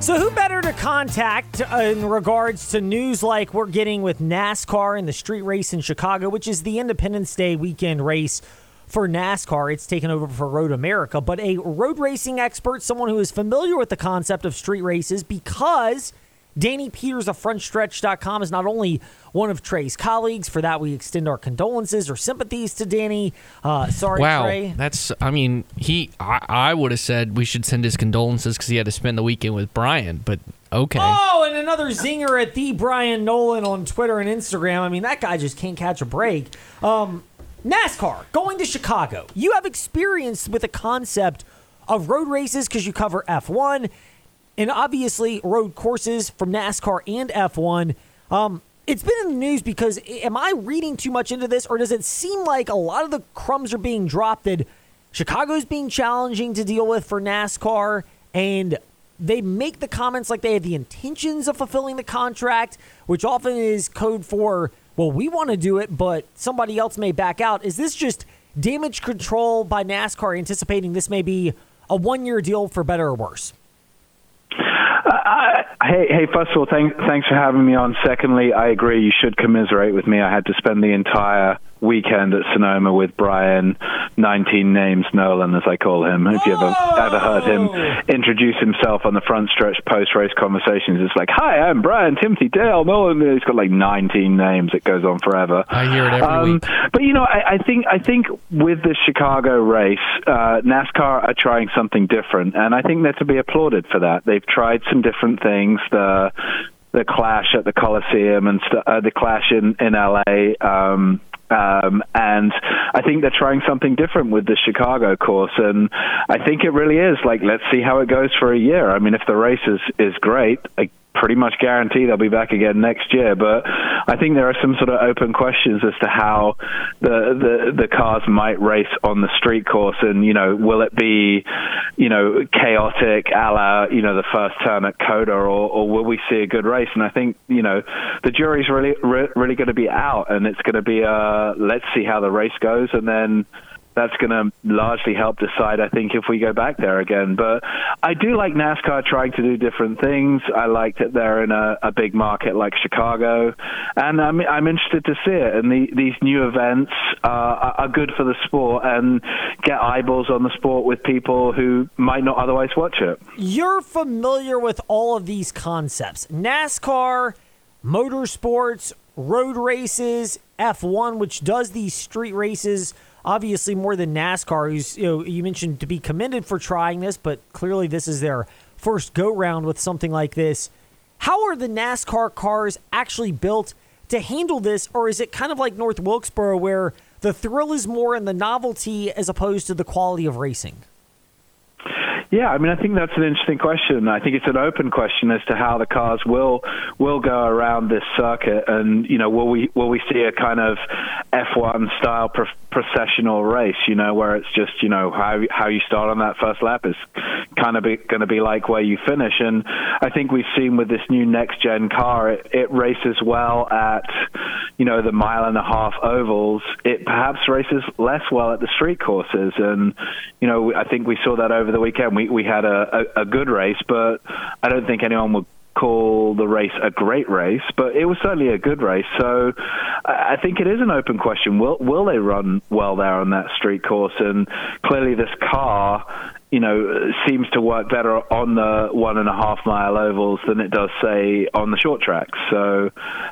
So, who better to contact in regards to news like we're getting with NASCAR and the street race in Chicago, which is the Independence Day weekend race for NASCAR? It's taken over for Road America, but a road racing expert, someone who is familiar with the concept of street races because Danny Peters of frontstretch.com is not only one of Trey's colleagues. For that, we extend our condolences or sympathies to Danny. Uh, sorry, wow, Trey. that's. I mean, he. I, I would have said we should send his condolences because he had to spend the weekend with Brian. But okay. Oh, and another zinger at the Brian Nolan on Twitter and Instagram. I mean, that guy just can't catch a break. Um, NASCAR going to Chicago. You have experience with the concept of road races because you cover F1 and obviously road courses from NASCAR and F1. Um, it's been in the news because am I reading too much into this, or does it seem like a lot of the crumbs are being dropped that Chicago's being challenging to deal with for NASCAR, and they make the comments like they have the intentions of fulfilling the contract, which often is code for, well, we want to do it, but somebody else may back out. Is this just damage control by NASCAR anticipating this may be a one year deal for better or worse? Hey, hey! First of all, thank, thanks for having me on. Secondly, I agree. You should commiserate with me. I had to spend the entire weekend at Sonoma with Brian, 19 names Nolan, as I call him. Have you ever ever heard him introduce himself on the front stretch post race conversations? It's like, "Hi, I'm Brian Timothy Dale Nolan." He's got like 19 names. It goes on forever. I hear it every um, week. But you know, I, I, think I think with the Chicago race, uh, NASCAR are trying something different, and I think they're to be applauded for that. They've tried some different things. The the clash at the Coliseum and st- uh, the clash in in LA. Um, um, and I think they're trying something different with the Chicago course, and I think it really is like let's see how it goes for a year. I mean, if the race is is great, I pretty much guarantee they'll be back again next year. But I think there are some sort of open questions as to how the the, the cars might race on the street course, and you know, will it be you know chaotic, a la you know the first turn at COTA, or, or will we see a good race? And I think you know the jury's really re- really going to be out, and it's going to be uh let's see how the race goes, and then that's going to largely help decide, I think, if we go back there again. But I do like NASCAR trying to do different things. I like that they're in a, a big market like Chicago, and I'm, I'm interested to see it. And the, these new events uh, are good for the sport and get eyeballs on the sport with people who might not otherwise watch it. You're familiar with all of these concepts NASCAR, motorsports, road races, F1, which does these street races obviously more than NASCAR, who's you know you mentioned to be commended for trying this, but clearly this is their first go round with something like this. How are the NASCAR cars actually built to handle this, or is it kind of like North Wilkesboro where the thrill is more in the novelty as opposed to the quality of racing? Yeah, I mean, I think that's an interesting question. I think it's an open question as to how the cars will will go around this circuit, and you know, will we will we see a kind of F1 style pro- processional race? You know, where it's just you know how how you start on that first lap is kind of going to be like where you finish. And I think we've seen with this new next gen car, it, it races well at you know the mile and a half ovals. It perhaps races less well at the street courses, and you know, I think we saw that over the weekend we we had a, a, a good race, but I don't think anyone would call the race a great race, but it was certainly a good race. So I think it is an open question. Will will they run well there on that street course? And clearly, this car, you know, seems to work better on the one and a half mile ovals than it does, say, on the short tracks. So.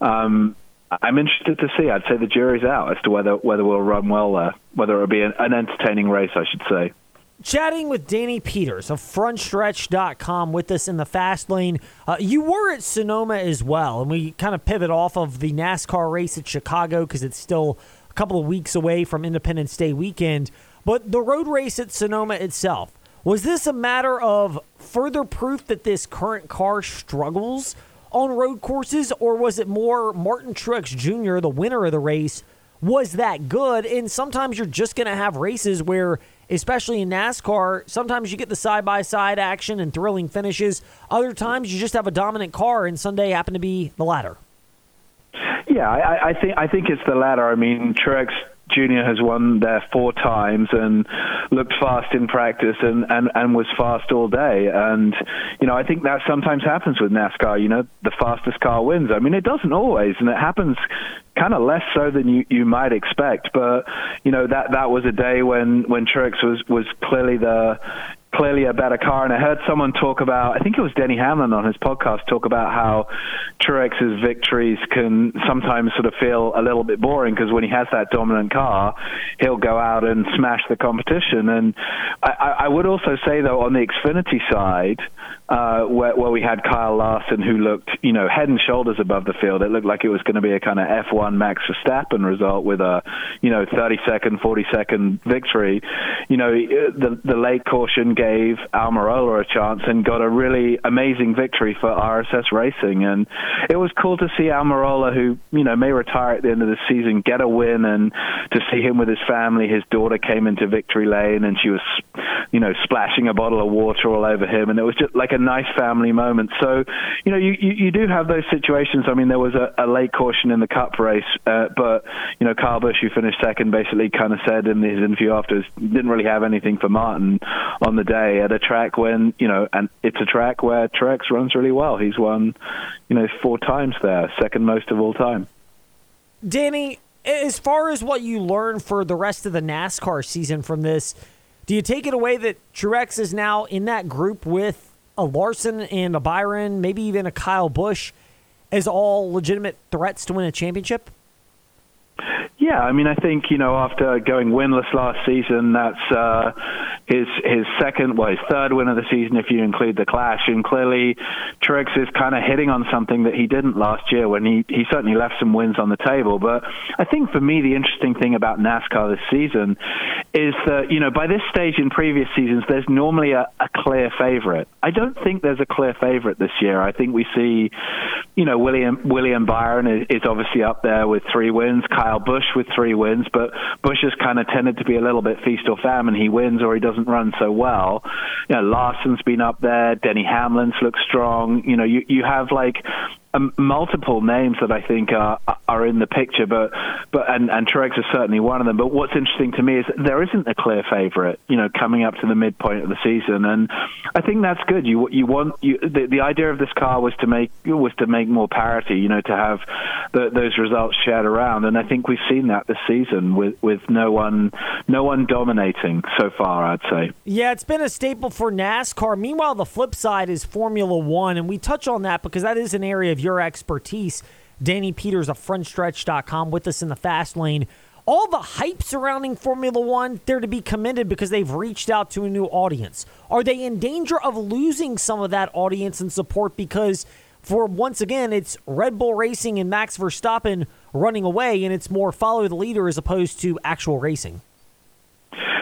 Um, I'm interested to see. I'd say the jury's out as to whether whether we'll run well there, whether it'll be an, an entertaining race, I should say. Chatting with Danny Peters of frontstretch.com with us in the fast lane. Uh, you were at Sonoma as well, and we kind of pivot off of the NASCAR race at Chicago because it's still a couple of weeks away from Independence Day weekend. But the road race at Sonoma itself, was this a matter of further proof that this current car struggles on road courses, or was it more Martin Truex Jr., the winner of the race, was that good? And sometimes you're just going to have races where especially in NASCAR, sometimes you get the side by side action and thrilling finishes. Other times you just have a dominant car, and Sunday happened to be the latter. Yeah, I, I think I think it's the latter. I mean, Truex Jr. has won there four times and looked fast in practice and, and, and was fast all day. And, you know, I think that sometimes happens with NASCAR. You know, the fastest car wins. I mean, it doesn't always, and it happens kind of less so than you, you might expect. But, you know, that, that was a day when, when Truex was, was clearly the, clearly a better car. And I heard someone talk about, I think it was Denny Hamlin on his podcast, talk about how Truex's victories can sometimes sort of feel a little bit boring because when he has that dominant car, he'll go out and smash the competition. And I, I would also say, though, on the Xfinity side, uh, where, where we had Kyle Larson, who looked, you know, head and shoulders above the field. It looked like it was going to be a kind of F1 Max Verstappen result with a, you know, 30 second, 40 second victory. You know, the the late caution gave Almirola a chance and got a really amazing victory for RSS Racing. And it was cool to see Almirola, who, you know, may retire at the end of the season, get a win and to see him with his family. His daughter came into victory lane and she was, you know, splashing a bottle of water all over him. And it was just like a nice family moment. So, you know, you, you, you do have those situations. I mean, there was a, a late caution in the Cup race, uh, but, you know, Kyle Busch, who finished second, basically kind of said in his interview afterwards, didn't really have anything for Martin on the day at a track when, you know, and it's a track where Truex runs really well. He's won, you know, four times there, second most of all time. Danny, as far as what you learn for the rest of the NASCAR season from this, do you take it away that Truex is now in that group with a Larson and a Byron, maybe even a Kyle Busch, as all legitimate threats to win a championship? Yeah, I mean, I think you know after going winless last season, that's uh, his his second, well, his third win of the season if you include the Clash, and clearly Truex is kind of hitting on something that he didn't last year when he he certainly left some wins on the table. But I think for me, the interesting thing about NASCAR this season is that you know by this stage in previous seasons, there's normally a, a clear favorite. I don't think there's a clear favorite this year. I think we see, you know, William William Byron is, is obviously up there with three wins. Kyle Busch with three wins, but Busch has kind of tended to be a little bit feast or famine. He wins or he doesn't run so well. You know, Larson's been up there. Denny Hamlin's looks strong. You know, you you have like um, multiple names that I think are are in the picture, but but and and Truex is certainly one of them. But what's interesting to me is there isn't a clear favorite, you know, coming up to the midpoint of the season, and I think that's good. You you want you the, the idea of this car was to make was to make more parity, you know, to have the, those results shared around, and I think we've seen that this season with with no one no one dominating so far. I'd say. Yeah, it's been a staple for NASCAR. Meanwhile, the flip side is Formula One, and we touch on that because that is an area of your expertise. Danny Peters of frontstretch.com with us in the fast lane. All the hype surrounding Formula One, they're to be commended because they've reached out to a new audience. Are they in danger of losing some of that audience and support because, for once again, it's Red Bull Racing and Max Verstappen running away and it's more follow the leader as opposed to actual racing?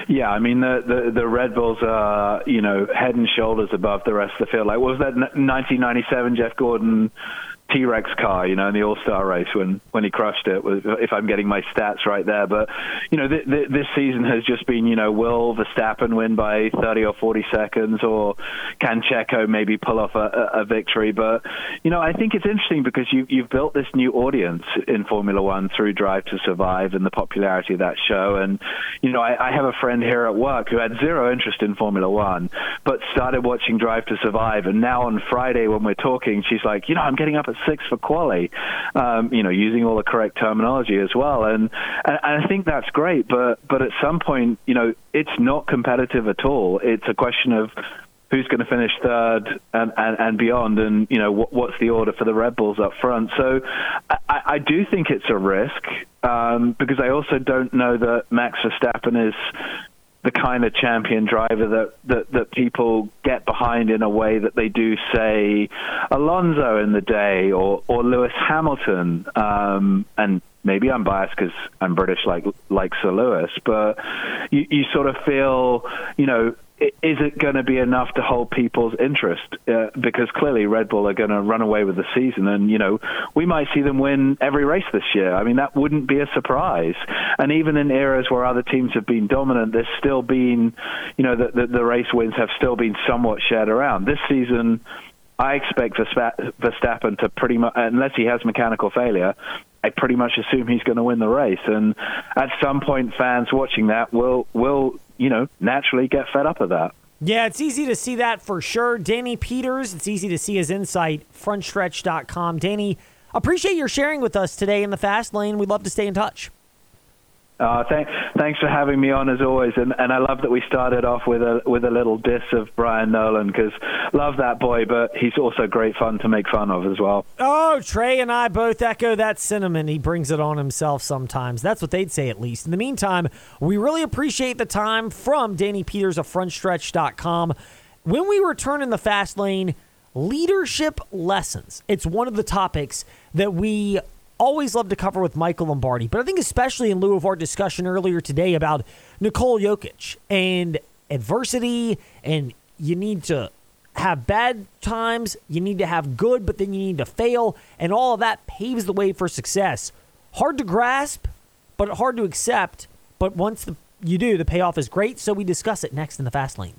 Yeah, I mean the, the the Red Bulls are you know head and shoulders above the rest of the field. Like what was that 1997 Jeff Gordon T-Rex car, you know, in the All-Star race when when he crushed it. If I'm getting my stats right there, but you know, th- th- this season has just been, you know, will Verstappen win by 30 or 40 seconds, or can Checo maybe pull off a, a victory? But you know, I think it's interesting because you you've built this new audience in Formula One through Drive to Survive and the popularity of that show. And you know, I, I have a friend here at work who had zero interest in Formula One, but started watching Drive to Survive, and now on Friday when we're talking, she's like, you know, I'm getting up at six for quali, um, you know, using all the correct terminology as well. And, and I think that's great, but but at some point, you know, it's not competitive at all. It's a question of who's going to finish third and, and, and beyond, and you know what, what's the order for the Red Bulls up front. So I, I do think it's a risk um, because I also don't know that Max Verstappen is the kind of champion driver that, that, that people get behind in a way that they do, say, Alonso in the day or, or Lewis Hamilton. Um, and maybe I'm biased because I'm British, like like Sir Lewis, but you, you sort of feel, you know, is it going to be enough to hold people's interest? Uh, because clearly Red Bull are going to run away with the season, and you know we might see them win every race this year. I mean that wouldn't be a surprise. And even in eras where other teams have been dominant, there's still been, you know, the, the, the race wins have still been somewhat shared around. This season, I expect Verstappen to pretty much, unless he has mechanical failure, I pretty much assume he's going to win the race. And at some point, fans watching that will will you know naturally get fed up of that. Yeah, it's easy to see that for sure. Danny Peters, it's easy to see his insight, frontstretch.com. Danny, appreciate your sharing with us today in the fast lane. We'd love to stay in touch. Uh, th- thanks for having me on as always, and, and I love that we started off with a with a little diss of Brian Nolan because love that boy, but he's also great fun to make fun of as well. Oh, Trey and I both echo that sentiment. He brings it on himself sometimes. That's what they'd say at least. In the meantime, we really appreciate the time from Danny Peters of FrontStretch.com. When we return in the fast lane, leadership lessons. It's one of the topics that we always love to cover with Michael Lombardi, but I think especially in lieu of our discussion earlier today about Nikola Jokic and adversity, and you need to have bad times, you need to have good, but then you need to fail, and all of that paves the way for success. Hard to grasp, but hard to accept. But once the, you do, the payoff is great. So we discuss it next in the fast lane.